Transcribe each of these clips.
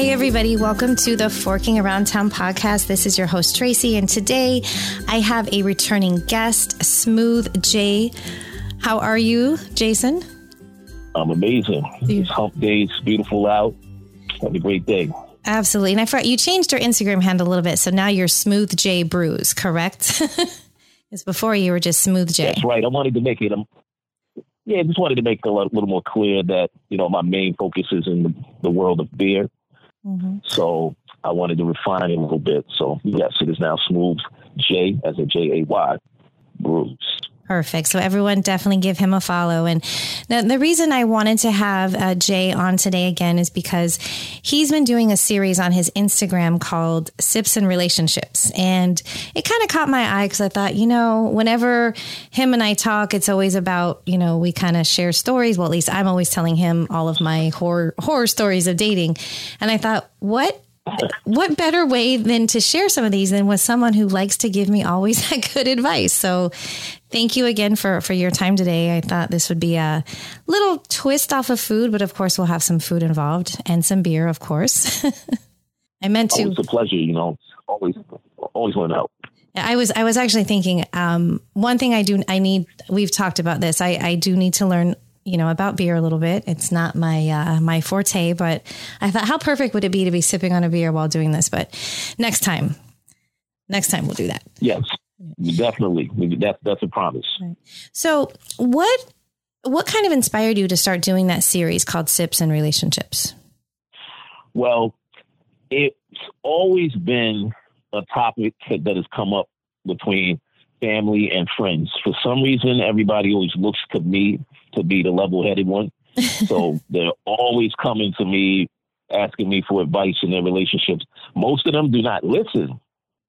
Hey, everybody, welcome to the Forking Around Town podcast. This is your host, Tracy, and today I have a returning guest, Smooth J. How are you, Jason? I'm amazing. It's hump day, it's beautiful out. Have a great day. Absolutely. And I forgot you changed your Instagram handle a little bit, so now you're Smooth Jay Brews, correct? Because before you were just Smooth J. That's right. I wanted to make it. Um, yeah, I just wanted to make it a little more clear that you know my main focus is in the, the world of beer. Mm-hmm. So I wanted to refine it a little bit. So yes, it is now Smooth J as a J A Y Brews. Perfect. So everyone definitely give him a follow. And now the reason I wanted to have uh, Jay on today again is because he's been doing a series on his Instagram called Sips and Relationships. And it kind of caught my eye because I thought, you know, whenever him and I talk, it's always about, you know, we kind of share stories. Well, at least I'm always telling him all of my horror, horror stories of dating. And I thought, what what better way than to share some of these than with someone who likes to give me always that good advice. So thank you again for, for your time today. I thought this would be a little twist off of food, but of course we'll have some food involved and some beer, of course. I meant to. It's a pleasure, you know, always, always want to help. I was I was actually thinking um, one thing I do I need we've talked about this I, I do need to learn you know about beer a little bit. It's not my uh, my forte, but I thought how perfect would it be to be sipping on a beer while doing this? But next time, next time we'll do that. Yes, definitely. That, that's a promise. Right. So what what kind of inspired you to start doing that series called Sips and Relationships? Well, it's always been a topic that has come up between family and friends. For some reason, everybody always looks to me to be the level headed one. so they're always coming to me asking me for advice in their relationships. Most of them do not listen,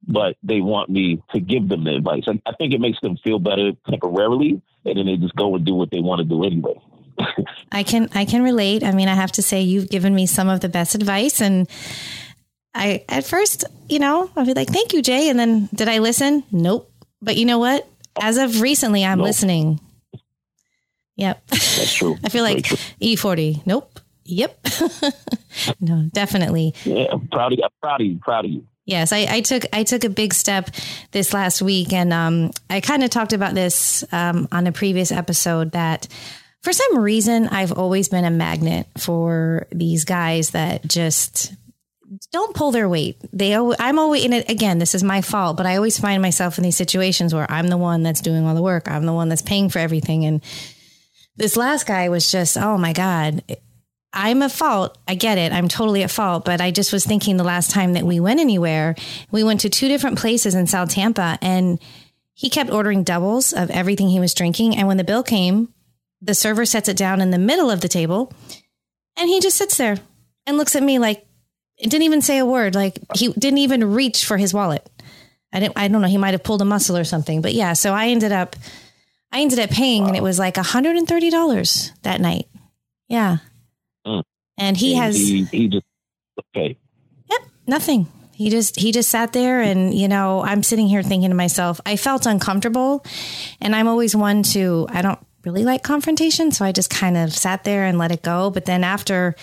but they want me to give them the advice. I, I think it makes them feel better temporarily, and then they just go and do what they want to do anyway. I can I can relate. I mean, I have to say you've given me some of the best advice and I at first, you know, I'll be like, "Thank you, Jay." And then did I listen? Nope. But you know what? As of recently, I'm nope. listening. Yep. That's true. I feel like E-40. Nope. Yep. no, definitely. Yeah, I'm proud of you. I'm proud of you. Proud of you. Yes, I, I, took I took a big step this last week, and um, I kind of talked about this um, on a previous episode that for some reason I've always been a magnet for these guys that just don't pull their weight. They, I'm always in it again. This is my fault, but I always find myself in these situations where I'm the one that's doing all the work. I'm the one that's paying for everything, and this last guy was just, oh my god. I'm at fault. I get it. I'm totally at fault. But I just was thinking the last time that we went anywhere, we went to two different places in South Tampa and he kept ordering doubles of everything he was drinking. And when the bill came, the server sets it down in the middle of the table and he just sits there and looks at me like, it didn't even say a word. Like he didn't even reach for his wallet. I didn't, I don't know. He might have pulled a muscle or something, but yeah. So I ended up, I ended up paying wow. and it was like $130 that night. Yeah. Mm. And he, he has, he, he just, okay. Yep. Nothing. He just, he just sat there and, you know, I'm sitting here thinking to myself, I felt uncomfortable and I'm always one to, I don't really like confrontation. So I just kind of sat there and let it go. But then after,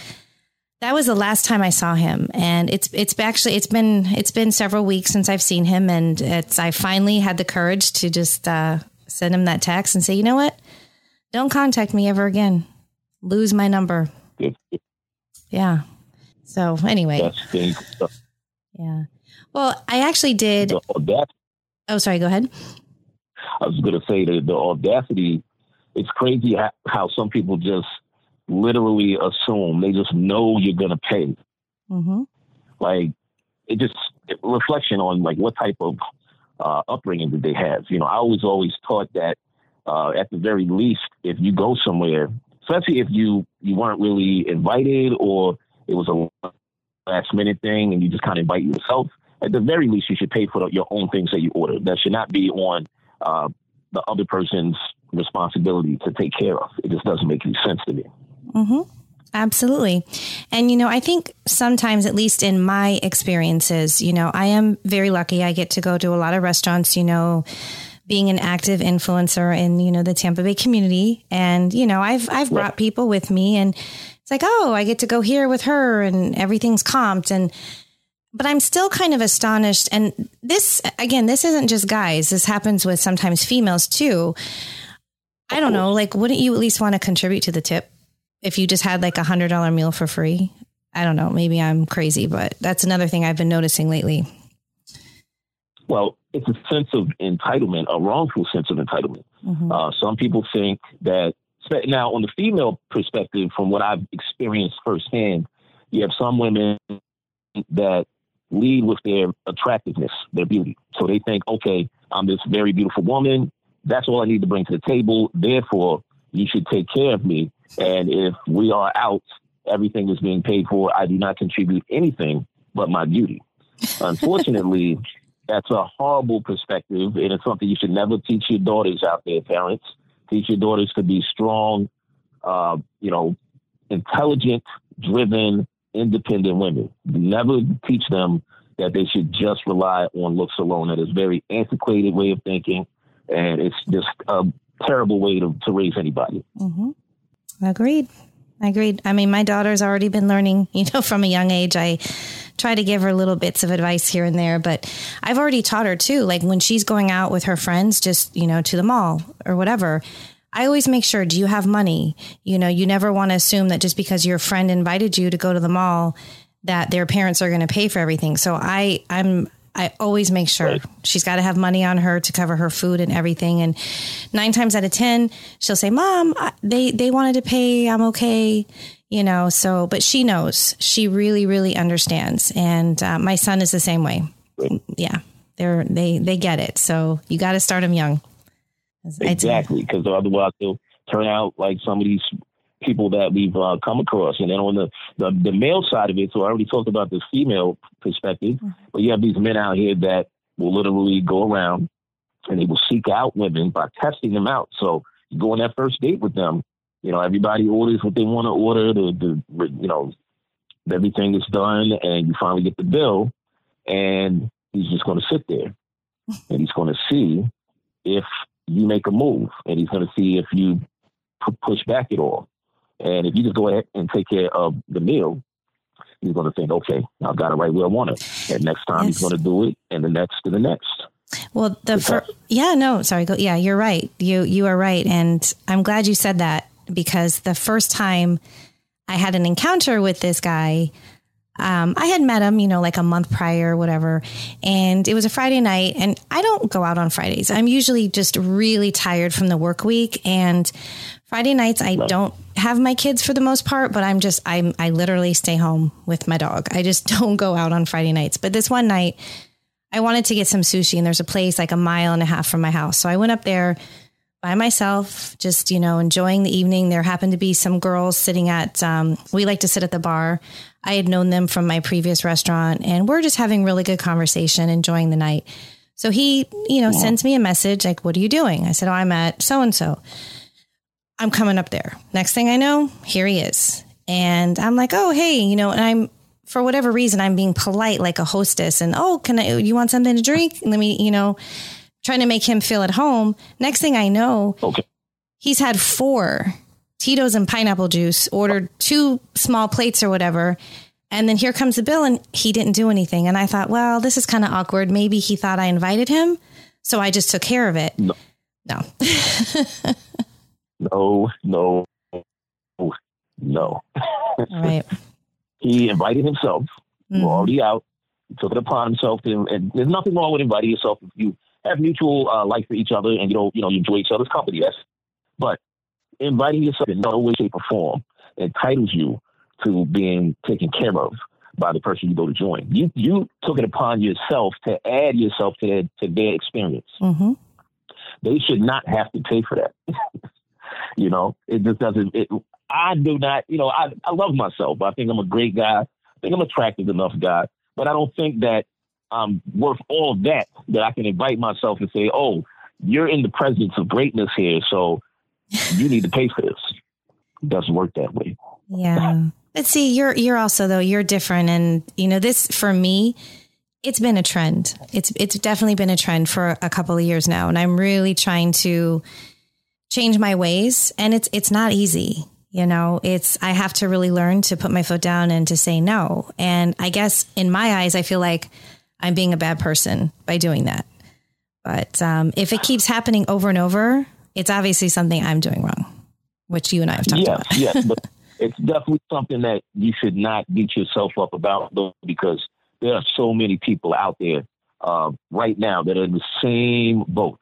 that was the last time I saw him, and it's it's actually it's been it's been several weeks since I've seen him, and it's I finally had the courage to just uh, send him that text and say, you know what, don't contact me ever again. Lose my number. Yeah. So anyway. Yeah. Well, I actually did. Oh, sorry. Go ahead. I was going to say that the audacity. It's crazy how some people just literally assume they just know you're going to pay. Mm-hmm. Like it just it, reflection on like what type of uh, upbringing that they have. You know, I was always taught that uh, at the very least, if you go somewhere, especially if you you weren't really invited or it was a last minute thing and you just kind of invite yourself, at the very least, you should pay for the, your own things that you order. That should not be on uh, the other person's responsibility to take care of. It just doesn't make any sense to me. Mm-hmm. Absolutely. And, you know, I think sometimes, at least in my experiences, you know, I am very lucky. I get to go to a lot of restaurants, you know, being an active influencer in, you know, the Tampa Bay community. And, you know, I've, I've brought people with me and it's like, oh, I get to go here with her and everything's comped. And, but I'm still kind of astonished. And this, again, this isn't just guys. This happens with sometimes females too. I don't know. Like, wouldn't you at least want to contribute to the tip if you just had like a hundred dollar meal for free? I don't know. Maybe I'm crazy, but that's another thing I've been noticing lately. Well, it's a sense of entitlement, a wrongful sense of entitlement. Mm-hmm. Uh, some people think that now on the female perspective, from what I've experienced firsthand, you have some women that lead with their attractiveness, their beauty. So they think, okay, I'm this very beautiful woman. That's all I need to bring to the table. Therefore, you should take care of me. And if we are out, everything is being paid for. I do not contribute anything but my beauty. Unfortunately, that's a horrible perspective, and it's something you should never teach your daughters out there, parents. Teach your daughters to be strong, uh, you know, intelligent, driven, independent women. Never teach them that they should just rely on looks alone. That is a very antiquated way of thinking, and it's just a terrible way to, to raise anybody. Mm-hmm. Agreed. I agreed. I mean, my daughter's already been learning, you know, from a young age. I try to give her little bits of advice here and there, but I've already taught her too. Like when she's going out with her friends, just, you know, to the mall or whatever, I always make sure, do you have money? You know, you never want to assume that just because your friend invited you to go to the mall, that their parents are going to pay for everything. So I, I'm, I always make sure right. she's got to have money on her to cover her food and everything. And nine times out of 10, she'll say, mom, they, they wanted to pay. I'm okay. You know, so, but she knows she really, really understands. And uh, my son is the same way. Right. Yeah. They're, they, they get it. So you got to start them young. Exactly. Because otherwise they'll turn out like some of these people that we've uh, come across. And then on the, the, the male side of it, so I already talked about the female perspective, mm-hmm. but you have these men out here that will literally go around and they will seek out women by testing them out. So you go on that first date with them, you know, everybody orders what they want to order. The, the you know, everything is done, and you finally get the bill, and he's just going to sit there, and he's going to see if you make a move, and he's going to see if you push back at all. And if you just go ahead and take care of the meal, he's going to think, okay, I've got it right where I want it. And next time yes. he's going to do it, and the next to the next. Well, the fir- yeah, no, sorry, go, yeah, you're right. You you are right, and I'm glad you said that because the first time I had an encounter with this guy, um, I had met him, you know, like a month prior, or whatever, and it was a Friday night. And I don't go out on Fridays. I'm usually just really tired from the work week, and Friday nights I don't have my kids for the most part, but I'm just I'm I literally stay home with my dog. I just don't go out on Friday nights. But this one night I wanted to get some sushi and there's a place like a mile and a half from my house. So I went up there by myself, just, you know, enjoying the evening. There happened to be some girls sitting at, um, we like to sit at the bar. I had known them from my previous restaurant and we're just having really good conversation, enjoying the night. So he, you know, yeah. sends me a message like, what are you doing? I said, oh, I'm at so and so. I'm coming up there. Next thing I know, here he is. And I'm like, oh, hey, you know, and I'm, for whatever reason, I'm being polite like a hostess and, oh, can I, you want something to drink? Let me, you know, trying to make him feel at home. Next thing I know, okay. he's had four Tito's and pineapple juice, ordered two small plates or whatever. And then here comes the bill and he didn't do anything. And I thought, well, this is kind of awkward. Maybe he thought I invited him. So I just took care of it. No. No. No, no, no. right. he invited himself. Mm-hmm. We're already out. He took it upon himself, to, and there's nothing wrong with inviting yourself if you have mutual uh, like for each other and you know, you know, you enjoy each other's company. That's, but inviting yourself in no way, shape, or form entitles you to being taken care of by the person you go to join. You you took it upon yourself to add yourself to their to their experience. Mm-hmm. They should not have to pay for that. You know, it just doesn't. It, I do not. You know, I I love myself. I think I'm a great guy. I think I'm attractive enough guy. But I don't think that I'm worth all of that that I can invite myself and say, "Oh, you're in the presence of greatness here, so you need to pay for this." It doesn't work that way. Yeah. But see, you're you're also though you're different, and you know this for me. It's been a trend. It's it's definitely been a trend for a couple of years now, and I'm really trying to change my ways and it's it's not easy You know, it's, I have to really learn to put my foot down and to say no. And I guess in my eyes, I feel like I'm being a bad person by doing that. But um, if it keeps happening over and over, it's obviously something I'm doing wrong, which you and I have talked yes, about. yes, but it's definitely something that you should not beat yourself up about, though, because there are so many people out there uh, right now that are in the same boat.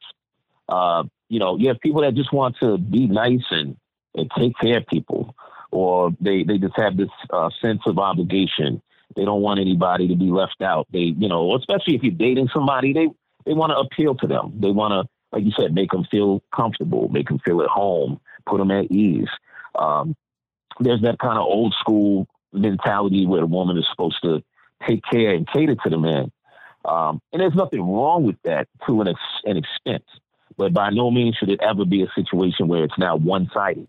Uh, you know, you have people that just want to be nice and, and take care of people, or they, they just have this uh, sense of obligation. They don't want anybody to be left out. They, you know, especially if you're dating somebody, they, they want to appeal to them. They want to, like you said, make them feel comfortable, make them feel at home, put them at ease. Um, there's that kind of old school mentality where the woman is supposed to take care and cater to the man. Um, and there's nothing wrong with that to an, ex- an extent, but by no means should it ever be a situation where it's now one sided.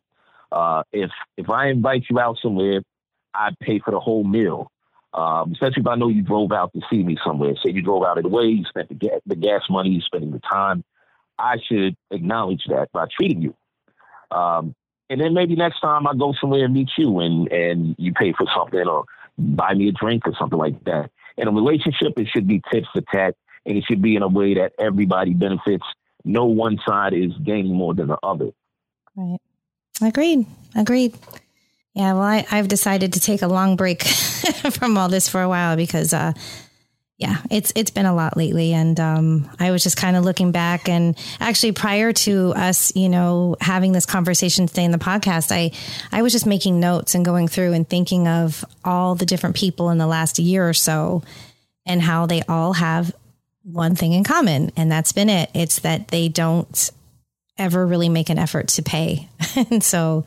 Uh, if if I invite you out somewhere, I pay for the whole meal. Um, especially if I know you drove out to see me somewhere. Say you drove out of the way, you spent the, ga- the gas money, you spending the time. I should acknowledge that by treating you. Um, and then maybe next time I go somewhere and meet you and, and you pay for something or buy me a drink or something like that. In a relationship, it should be tit for tat and it should be in a way that everybody benefits. No one side is gaining more than the other. Right. Agreed. Agreed. Yeah, well, I, have decided to take a long break from all this for a while because, uh, yeah, it's it's been a lot lately, and um, I was just kind of looking back, and actually, prior to us, you know, having this conversation today in the podcast, I I was just making notes and going through and thinking of all the different people in the last year or so, and how they all have one thing in common, and that's been it. It's that they don't ever really make an effort to pay, and so.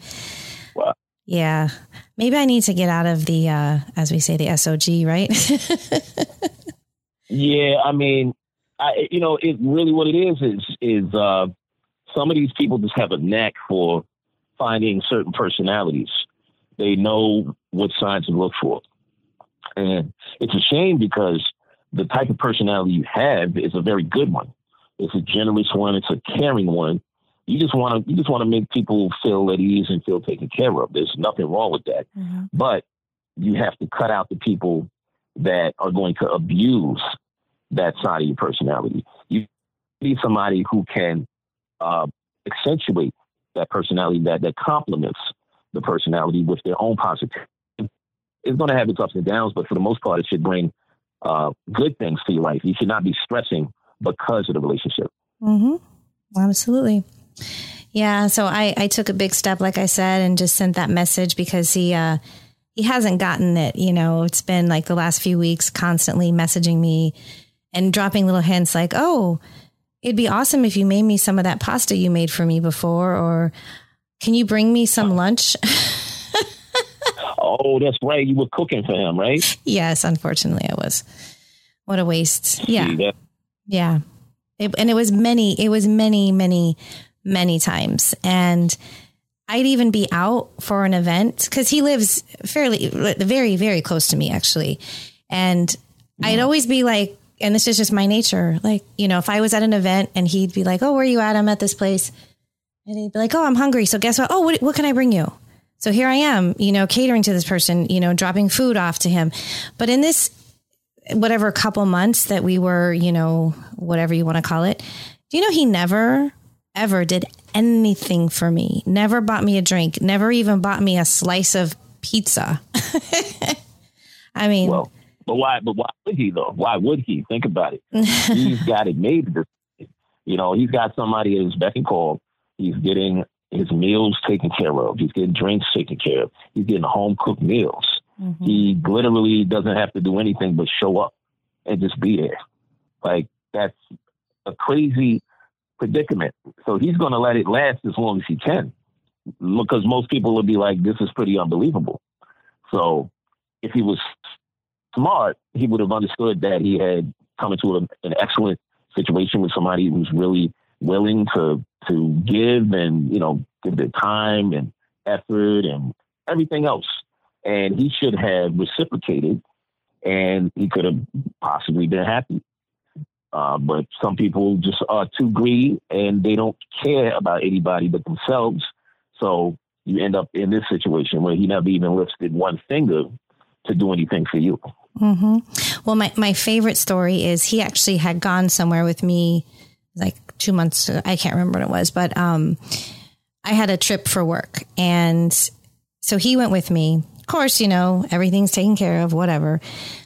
Yeah. Maybe I need to get out of the, uh, as we say, the SOG, right? yeah. I mean, I, you know, it really what it is is, is, uh, some of these people just have a knack for finding certain personalities. They know what signs to look for. And it's a shame because the type of personality you have is a very good one. It's a generous one. It's a caring one you just want to you just want to make people feel at ease and feel taken care of. There's nothing wrong with that, mm-hmm. but you have to cut out the people that are going to abuse that side of your personality. You need somebody who can uh, accentuate that personality that that complements the personality with their own positivity. It's going to have its ups and downs, but for the most part, it should bring uh, good things to your life. You should not be stressing because of the relationship. Mm-hmm. Absolutely. Yeah, so I, I took a big step, like I said, and just sent that message because he uh, he hasn't gotten it. You know, it's been like the last few weeks constantly messaging me and dropping little hints like, "Oh, it'd be awesome if you made me some of that pasta you made for me before," or "Can you bring me some lunch?" oh, that's right. You were cooking for him, right? Yes, unfortunately, I was. What a waste. Yeah, yeah. It, and it was many. It was many, many many times. And I'd even be out for an event because he lives fairly, very, very close to me, actually. And yeah. I'd always be like, and this is just my nature. Like, you know, if I was at an event and he'd be like, Oh, where are you at? I'm at this place. And he'd be like, Oh, I'm hungry. So guess what? Oh, what, what can I bring you? So here I am, you know, catering to this person, you know, dropping food off to him. But in this, whatever couple months that we were, you know, whatever you want to call it, do you know he never ever did anything for me. Never bought me a drink. Never even bought me a slice of pizza. I mean, well, but why? But why would he though? Why would he? Think about it. he's got it made. You know, he's got somebody at his beck and call. He's getting his meals taken care of. He's getting drinks taken care of. He's getting home cooked meals. Mm-hmm. He literally doesn't have to do anything but show up and just be there. Like that's a crazy predicament. So he's going to let it last as long as he can because most people would be like, this is pretty unbelievable. So if he was smart, he would have understood that he had come into a, an excellent situation with somebody who's really willing to to give and you know give their time and effort and everything else. And he should have reciprocated, and he could have possibly been happy. Uh, but some people just are too greedy and they don't care about anybody but themselves. So you end up in this situation where he never even lifted one finger to do anything for you. Mm-hmm. Well, my, my favorite story is he actually had gone somewhere with me like two months. I can't remember what it was, but um, I had a trip for work. And so he went with me. Of course, you know, everything's taken care of, whatever.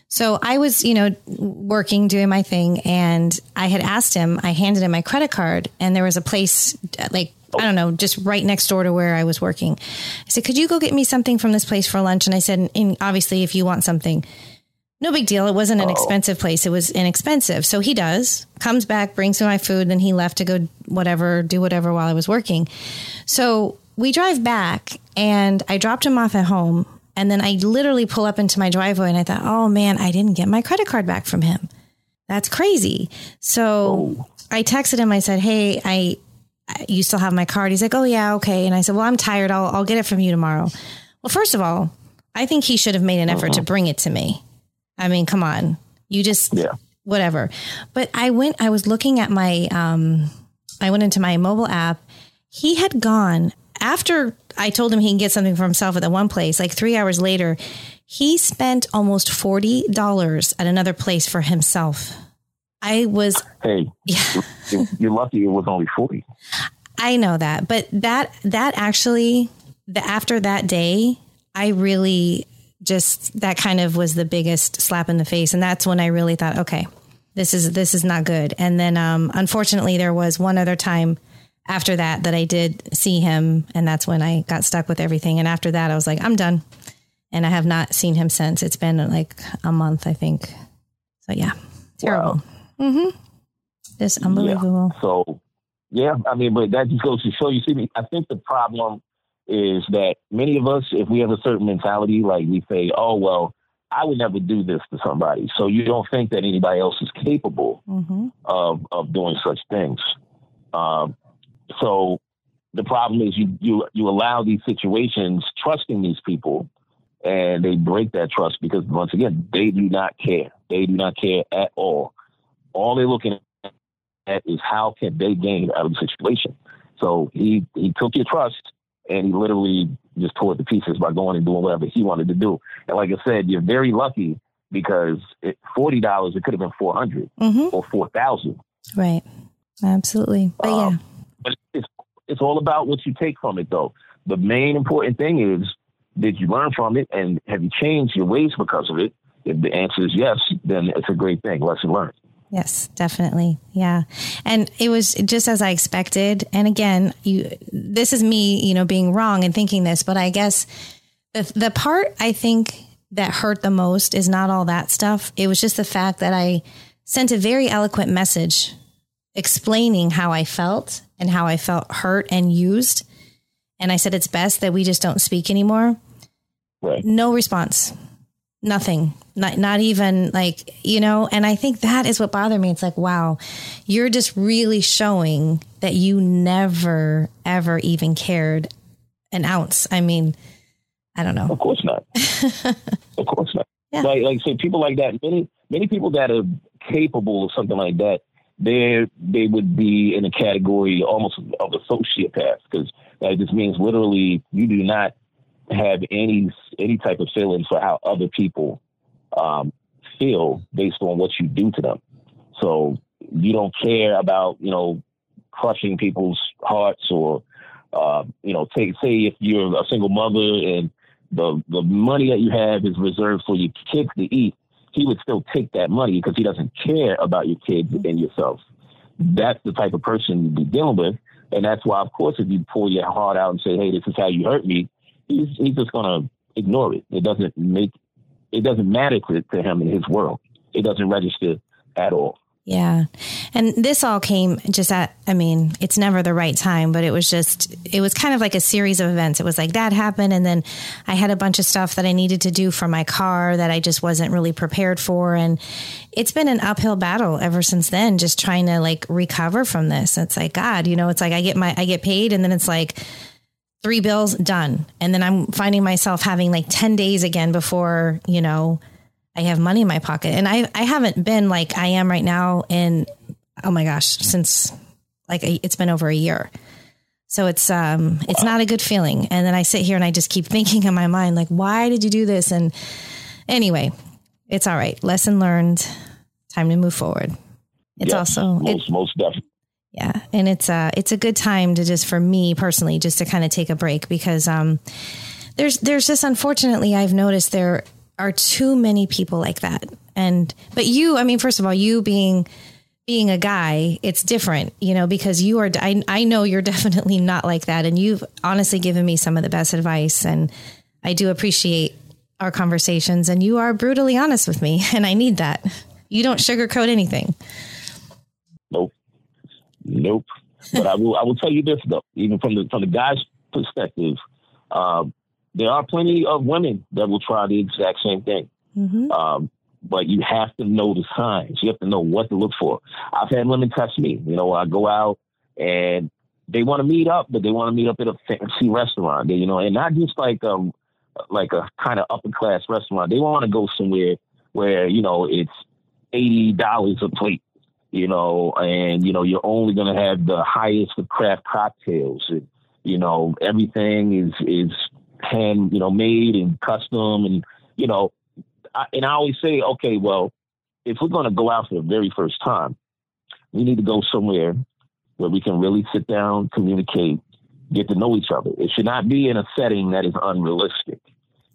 So I was, you know, working, doing my thing, and I had asked him, I handed him my credit card, and there was a place uh, like I don't know, just right next door to where I was working. I said, "Could you go get me something from this place for lunch?" And I said, "Obviously, if you want something, no big deal. It wasn't an oh. expensive place. It was inexpensive." So he does, comes back, brings me my food, then he left to go whatever, do whatever while I was working. So we drive back, and I dropped him off at home, and then I literally pull up into my driveway, and I thought, "Oh man, I didn't get my credit card back from him." That's crazy. So oh. I texted him. I said, "Hey, I you still have my card? He's like, oh yeah, okay. And I said, well, I'm tired. I'll, I'll get it from you tomorrow. Well, first of all, I think he should have made an effort uh-huh. to bring it to me. I mean, come on, you just, yeah. whatever. But I went, I was looking at my, um, I went into my mobile app. He had gone after I told him he can get something for himself at the one place, like three hours later, he spent almost $40 at another place for himself. I was. Hey, yeah. you're lucky it was only 40. I know that, but that, that actually, the, after that day, I really just, that kind of was the biggest slap in the face. And that's when I really thought, okay, this is, this is not good. And then, um, unfortunately there was one other time after that that I did see him and that's when I got stuck with everything. And after that, I was like, I'm done. And I have not seen him since. It's been like a month, I think. So yeah, terrible. Wow. Mm-hmm. It's unbelievable. Yeah. So, yeah, I mean, but that just goes to show you. See, me. I think the problem is that many of us, if we have a certain mentality, like we say, "Oh, well, I would never do this to somebody," so you don't think that anybody else is capable mm-hmm. of of doing such things. Um, so the problem is you you you allow these situations, trusting these people, and they break that trust because once again, they do not care. They do not care at all all they're looking at is how can they gain out of the situation. So he he took your trust and he literally just tore it to pieces by going and doing whatever he wanted to do. And like I said, you're very lucky because it, forty dollars it could have been four hundred mm mm-hmm. or four thousand. Right. Absolutely. But um, yeah. But it's it's all about what you take from it though. The main important thing is did you learn from it and have you changed your ways because of it? If the answer is yes, then it's a great thing. Lesson learned. Yes, definitely. Yeah. And it was just as I expected. And again, you this is me, you know, being wrong and thinking this, but I guess the the part I think that hurt the most is not all that stuff. It was just the fact that I sent a very eloquent message explaining how I felt and how I felt hurt and used. And I said it's best that we just don't speak anymore. Right. No response nothing not not even like you know and i think that is what bothered me it's like wow you're just really showing that you never ever even cared an ounce i mean i don't know of course not of course not yeah. like like say people like that many many people that are capable of something like that they they would be in a category almost of a sociopath because that just means literally you do not have any any type of feelings for how other people um, feel based on what you do to them. So you don't care about you know crushing people's hearts or uh, you know take say if you're a single mother and the the money that you have is reserved for your kids to eat, he would still take that money because he doesn't care about your kids and yourself. That's the type of person you'd be dealing with. And that's why, of course, if you pull your heart out and say, "Hey, this is how you hurt me," he's he's just gonna ignore it. It doesn't make it doesn't matter to, to him in his world. It doesn't register at all. Yeah. And this all came just at, I mean, it's never the right time, but it was just, it was kind of like a series of events. It was like that happened. And then I had a bunch of stuff that I needed to do for my car that I just wasn't really prepared for. And it's been an uphill battle ever since then, just trying to like recover from this. It's like, God, you know, it's like I get my, I get paid and then it's like, three bills done. And then I'm finding myself having like 10 days again before, you know, I have money in my pocket. And I, I haven't been like I am right now in, oh my gosh, since like a, it's been over a year. So it's um it's not a good feeling. And then I sit here and I just keep thinking in my mind like why did you do this? And anyway, it's all right. Lesson learned. Time to move forward. It's yes, also most it, most definitely. Yeah, and it's a it's a good time to just for me personally just to kind of take a break because um there's there's just unfortunately I've noticed there are too many people like that. And but you, I mean first of all, you being being a guy, it's different, you know, because you are, I, I know you're definitely not like that. And you've honestly given me some of the best advice. And I do appreciate our conversations. And you are brutally honest with me. And I need that. You don't sugarcoat anything. Nope. Nope. but I will, I will tell you this though, even from the, from the guy's perspective, um, there are plenty of women that will try the exact same thing. Mm-hmm. Um, but you have to know the signs. You have to know what to look for. I've had women touch me. You know, I go out and they want to meet up, but they want to meet up at a fancy restaurant. They, you know, and not just like um like a kind of upper class restaurant. They want to go somewhere where you know it's eighty dollars a plate. You know, and you know you're only going to have the highest of craft cocktails. And, you know, everything is is hand you know made and custom, and you know I, and I always say, okay, well, if we're going to go out for the very first time, we need to go somewhere where we can really sit down, communicate, get to know each other. It should not be in a setting that is unrealistic.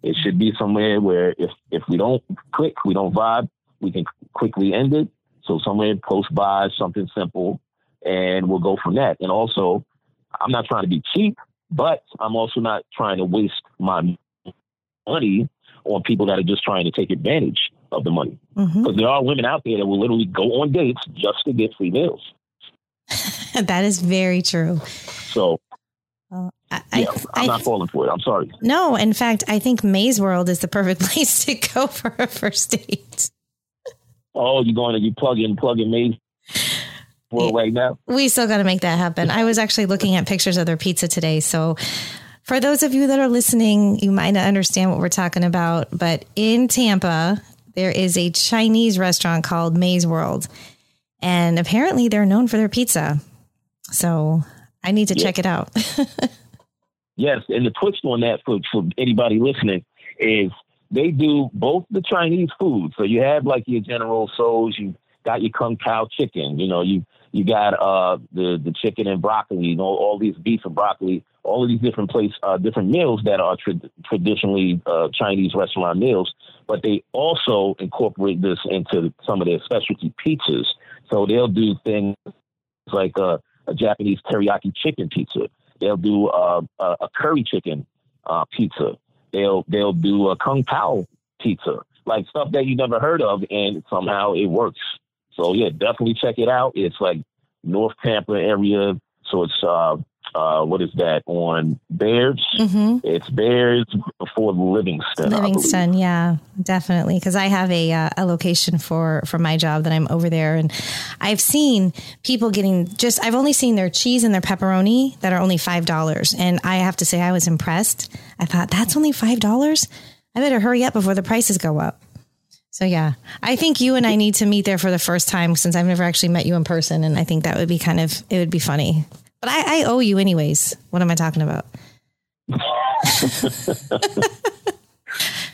It should be somewhere where if if we don't click, we don't vibe, we can quickly end it. So somewhere close by, something simple, and we'll go from that. And also, I'm not trying to be cheap, but I'm also not trying to waste my money on people that are just trying to take advantage of the money. Because mm-hmm. there are women out there that will literally go on dates just to get free meals. that is very true. So, uh, I, yeah, I'm I, not falling for it. I'm sorry. No, in fact, I think Maze World is the perfect place to go for a first date. Oh, you're going to you plug in plug in Maze World right now? We still got to make that happen. I was actually looking at pictures of their pizza today, so for those of you that are listening, you might not understand what we're talking about, but in Tampa, there is a Chinese restaurant called Maze World. And apparently they're known for their pizza. So I need to check it out. yes. And the twist on that for, for anybody listening is they do both the Chinese food. So you have like your General Tso's, you got your Kung Pao chicken, you know, you you got uh the the chicken and broccoli, you know, all these beef and broccoli all of these different place, uh, different meals that are tra- traditionally uh, Chinese restaurant meals, but they also incorporate this into some of their specialty pizzas. So they'll do things like uh, a Japanese teriyaki chicken pizza. They'll do uh, a curry chicken uh, pizza. They'll they'll do a kung pao pizza, like stuff that you never heard of, and somehow it works. So yeah, definitely check it out. It's like North Tampa area, so it's uh, uh, what is that on Bearss? Mm-hmm. It's Bearss before Livingston. Livingston, yeah, definitely. Because I have a uh, a location for for my job that I'm over there, and I've seen people getting just. I've only seen their cheese and their pepperoni that are only five dollars, and I have to say I was impressed. I thought that's only five dollars. I better hurry up before the prices go up. So yeah, I think you and I need to meet there for the first time since I've never actually met you in person, and I think that would be kind of it would be funny. But I, I owe you anyways. What am I talking about?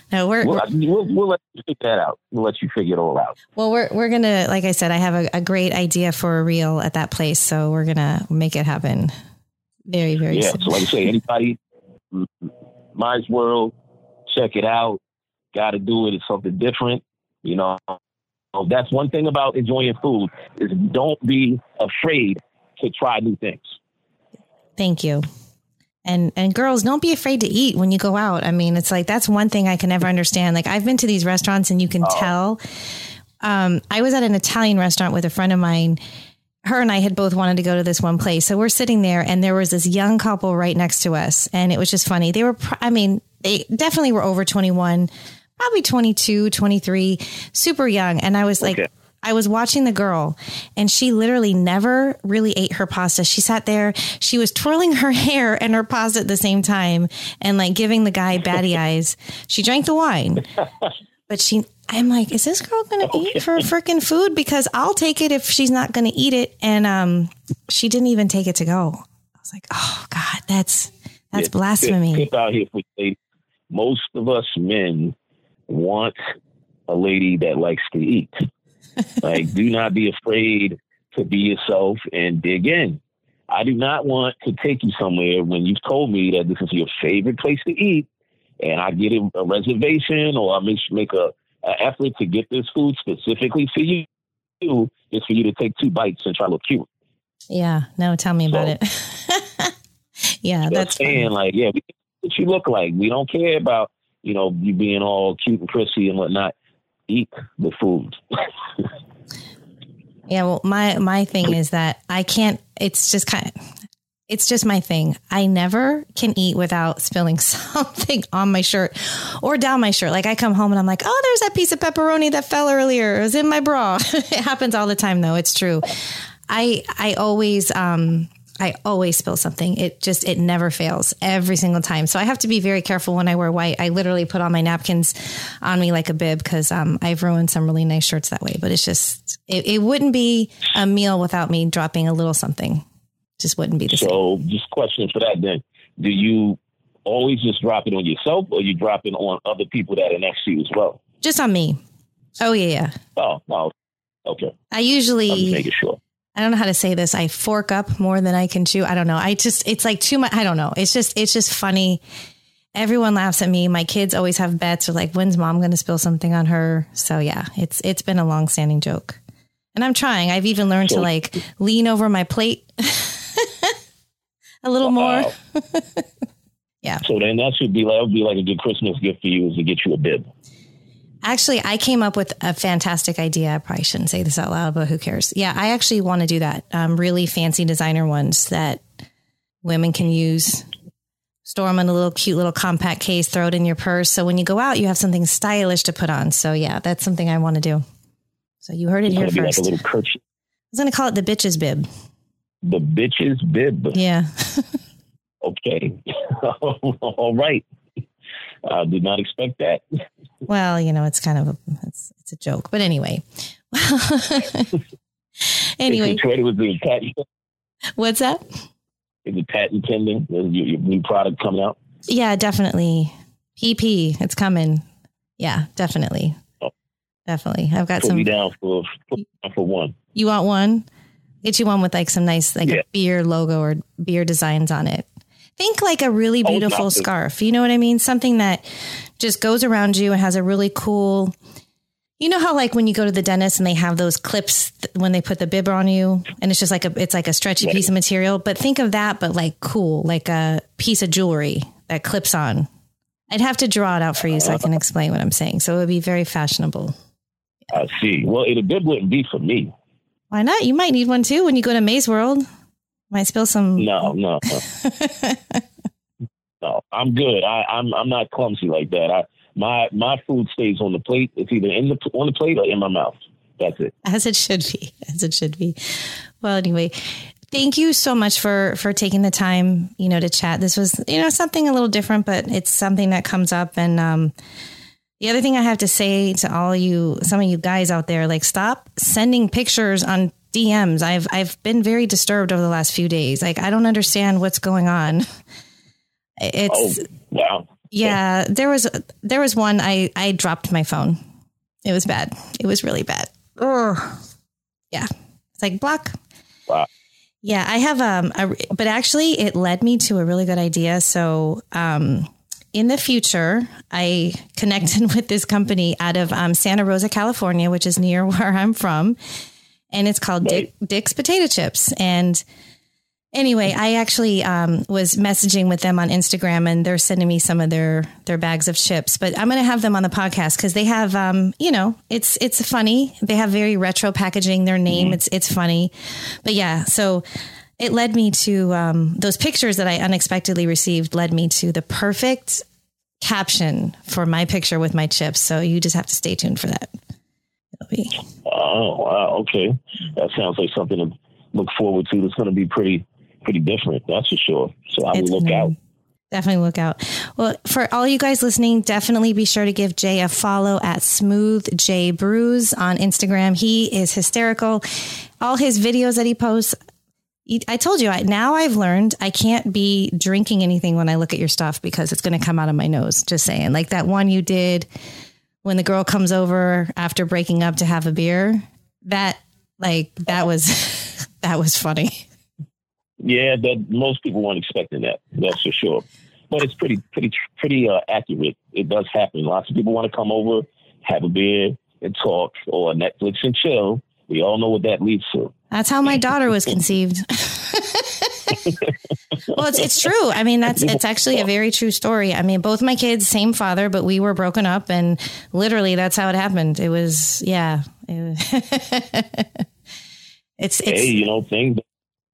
no, we're we'll, we'll, we'll, let you figure that out. We'll let you figure it all out. Well, we're we're gonna, like I said, I have a, a great idea for a reel at that place, so we're gonna make it happen. Very, very. Yeah. Soon. So, like I say, anybody, mm, mm, Mize World, check it out. Got to do it. It's something different. You know, that's one thing about enjoying food is don't be afraid to try new things. Thank you. And and girls, don't be afraid to eat when you go out. I mean, it's like that's one thing I can never understand. Like I've been to these restaurants and you can oh. tell. Um, I was at an Italian restaurant with a friend of mine. Her and I had both wanted to go to this one place. So we're sitting there and there was this young couple right next to us. And it was just funny. They were, I mean, they definitely were over 21, probably 22, 23, super young. And I was like, okay. I was watching the girl and she literally never really ate her pasta. She sat there, she was twirling her hair and her pasta at the same time and like giving the guy batty eyes. She drank the wine, but she, I'm like, is this girl going to okay. eat for freaking food? Because I'll take it if she's not going to eat it. And um, she didn't even take it to go. I was like, oh God, that's that's yeah, blasphemy. Out here most of us men want a lady that likes to eat. like, do not be afraid to be yourself and dig in. I do not want to take you somewhere when you've told me that this is your favorite place to eat, and I get a, reservation or I make make a, a effort to get this food specifically for you. Is for you to take two bites and try to look cute. Yeah, no, tell me so, about it. yeah, that's saying funny. like, yeah, what you look like. We don't care about you know you being all cute and prissy and whatnot. Eat the food. yeah, well, my my thing is that I can't. It's just kind of. It's just my thing. I never can eat without spilling something on my shirt or down my shirt. Like I come home and I'm like, oh, there's that piece of pepperoni that fell earlier. It was in my bra. it happens all the time, though. It's true. I I always um I always spill something. It just it never fails every single time. So I have to be very careful when I wear white. I literally put all my napkins on me like a bib because um, I've ruined some really nice shirts that way. But it's just it, it, wouldn't be a meal without me dropping a little something. Just wouldn't be the so, same. So just question for that then: Do you always just drop it on yourself, or you drop it on other people that are next to you as well? Just on me. Oh yeah, yeah. Oh, oh okay. I usually make it sure. I don't know how to say this. I fork up more than I can chew. I don't know. I just, it's like too much. I don't know. It's just, it's just funny. Everyone laughs at me. My kids always have bets or like, when's mom going to spill something on her? So yeah, it's, it's been a long standing joke and I'm trying. I've even learned to like lean over my plate a little more. yeah. So then that should be that would be like a good Christmas gift for you is to get you a bib. Actually, I came up with a fantastic idea. I probably shouldn't say this out loud, but who cares? Yeah, I actually want to do that. Um, really fancy designer ones that women can use. Store them in a little cute little compact case, throw it in your purse. So when you go out, you have something stylish to put on. So yeah, that's something I want to do. So you heard it it's here first. Like a little kerchief. I was going to call it the bitches bib. The bitches bib. Yeah. okay. All right. I did not expect that. Well, you know, it's kind of a it's, it's a joke, but anyway. anyway, with the patent. What's that? Is it patent pending? Your, your new product coming out? Yeah, definitely. PP, it's coming. Yeah, definitely. Oh. Definitely. I've got Put some. Me down for for one. You want one? Get you one with like some nice like yeah. beer logo or beer designs on it. Think like a really oh, beautiful oh, scarf. You know what I mean? Something that just goes around you and has a really cool. You know how like when you go to the dentist and they have those clips th- when they put the bib on you and it's just like a it's like a stretchy piece of material, but think of that but like cool, like a piece of jewelry that clips on. I'd have to draw it out for you so I can uh-huh. explain what I'm saying. So it would be very fashionable. I see. Well, it a bib wouldn't be for me. Why not? You might need one too when you go to Maze World. Might spill some. No, no, no. no I'm good. I, I'm I'm not clumsy like that. I my my food stays on the plate. It's either in the on the plate or in my mouth. That's it. As it should be. As it should be. Well, anyway, thank you so much for for taking the time, you know, to chat. This was, you know, something a little different, but it's something that comes up and um the other thing I have to say to all you, some of you guys out there, like stop sending pictures on DMs. I've I've been very disturbed over the last few days. Like I don't understand what's going on. It's oh, wow. Yeah, there was there was one I I dropped my phone. It was bad. It was really bad. Ugh. Yeah. It's like block. Wow. Yeah, I have um a, but actually it led me to a really good idea. So, um in the future, I connected with this company out of um, Santa Rosa, California, which is near where I'm from and it's called Dick, Dick's Potato Chips. And anyway, I actually um, was messaging with them on Instagram, and they're sending me some of their their bags of chips. But I'm going to have them on the podcast because they have, um, you know, it's it's funny. They have very retro packaging. Their name, mm-hmm. it's it's funny. But yeah, so it led me to um, those pictures that I unexpectedly received. Led me to the perfect caption for my picture with my chips. So you just have to stay tuned for that. It'll. Oh wow! Okay, that sounds like something to look forward to. That's going to be pretty pretty different. That's for sure. So I will look out. Definitely look out. Well, for all you guys listening, definitely be sure to give Jay a follow at Smooth Jay Brews on Instagram. He is hysterical. All his videos that he posts, I told you, I, now I've learned I can't be drinking anything when I look at your stuff because it's going to come out of my nose. Just saying. Like that one you did when the girl comes over after breaking up to have a beer. That, like, that was, that was funny. Yeah, that most people weren't expecting that. That's for sure. But it's pretty, pretty, pretty uh, accurate. It does happen. Lots of people want to come over, have a beer, and talk, or Netflix and chill. We all know what that leads to. That's how my daughter was conceived. well, it's it's true. I mean, that's it's actually a very true story. I mean, both my kids, same father, but we were broken up, and literally, that's how it happened. It was, yeah. It was it's, it's hey, you know, things.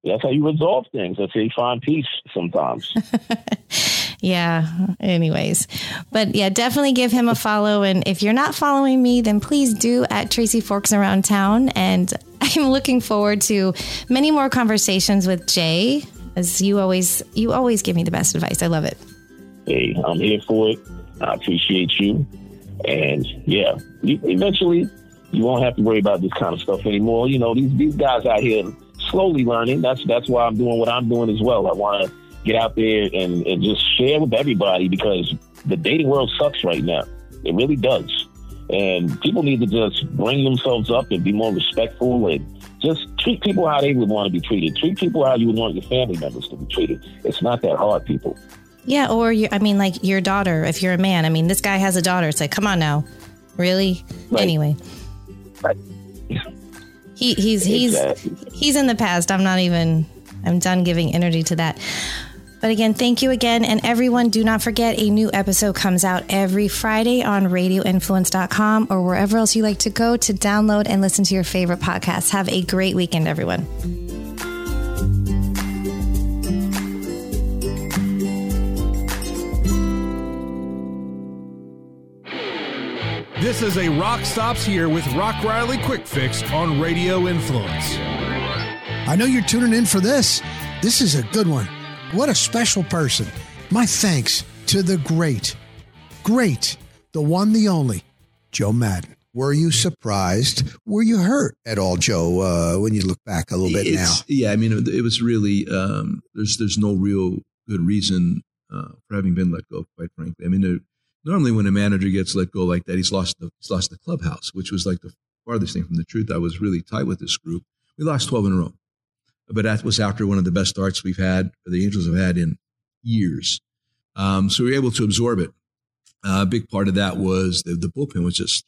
That's how you resolve things. That's how you find peace sometimes. yeah. Anyways, but yeah, definitely give him a follow. And if you're not following me, then please do at Tracy Forks Around Town. And I'm looking forward to many more conversations with Jay, as you always you always give me the best advice. I love it. Hey, I'm here for it. I appreciate you. And yeah, eventually you won't have to worry about this kind of stuff anymore. You know, these these guys out here slowly learning. That's that's why I'm doing what I'm doing as well. I want to get out there and, and just share with everybody because the dating world sucks right now. It really does. And people need to just bring themselves up and be more respectful and just treat people how they would want to be treated. Treat people how you would want your family members to be treated. It's not that hard, people. Yeah, or you, I mean, like your daughter. If you're a man, I mean, this guy has a daughter. It's like, come on now, really? Right. Anyway, right. he he's he's exactly. he's in the past. I'm not even. I'm done giving energy to that. But again, thank you again. And everyone, do not forget a new episode comes out every Friday on radioinfluence.com or wherever else you like to go to download and listen to your favorite podcasts. Have a great weekend, everyone. This is a Rock Stops Here with Rock Riley Quick Fix on Radio Influence. I know you're tuning in for this. This is a good one. What a special person. My thanks to the great, great, the one, the only, Joe Maddon. Were you surprised? Were you hurt at all, Joe, uh, when you look back a little bit it's, now? Yeah, I mean, it was really, um, there's there's no real good reason uh, for having been let go, quite frankly. I mean, there, normally when a manager gets let go like that, he's lost the, he's lost the clubhouse, which was like the farthest thing from the truth. I was really tight with this group. We lost 12 in a row but that was after one of the best starts we've had, the Angels have had in years. Um, so we were able to absorb it. Uh, a big part of that was the, the bullpen was just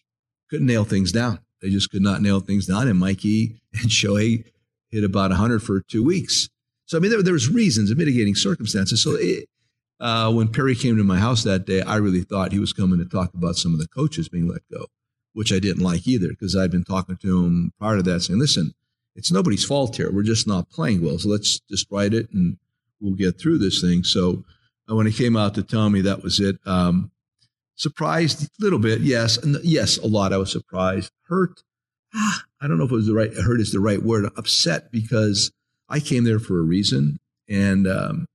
couldn't nail things down. They just could not nail things down. And Mikey and Shohei hit about 100 for two weeks. So, I mean, there, there was reasons and mitigating circumstances. So it, uh, when Perry came to my house that day, I really thought he was coming to talk about some of the coaches being let go, which I didn't like either because I'd been talking to him prior to that saying, listen, it's nobody's fault here. We're just not playing well. So let's just write it and we'll get through this thing. So uh, when he came out to tell me that was it, um, surprised a little bit. Yes. And yes, a lot. I was surprised. Hurt. Ah, I don't know if it was the right, hurt is the right word. Upset because I came there for a reason. And, um,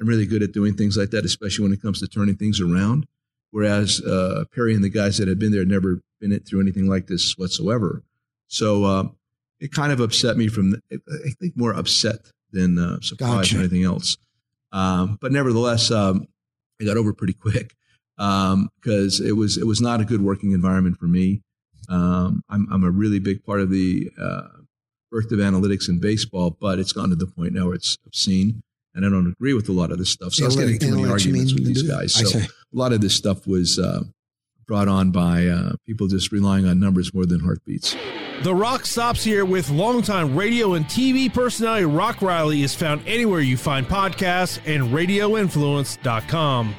I'm really good at doing things like that, especially when it comes to turning things around. Whereas uh, Perry and the guys that had been there had never been through anything like this whatsoever. So uh, it kind of upset me from, I think more upset than uh, surprised gotcha. or anything else. Um, but nevertheless, um, I got over pretty quick because um, it was it was not a good working environment for me. Um, I'm, I'm a really big part of the uh, birth of analytics in baseball, but it's gotten to the point now where it's obscene, and I don't agree with a lot of this stuff. So I was getting too many arguments with these guys. So a lot of this stuff was uh, brought on by uh, people just relying on numbers more than heartbeats. The Rock stops here with longtime radio and TV personality Rock Riley is found anywhere you find podcasts and radioinfluence.com.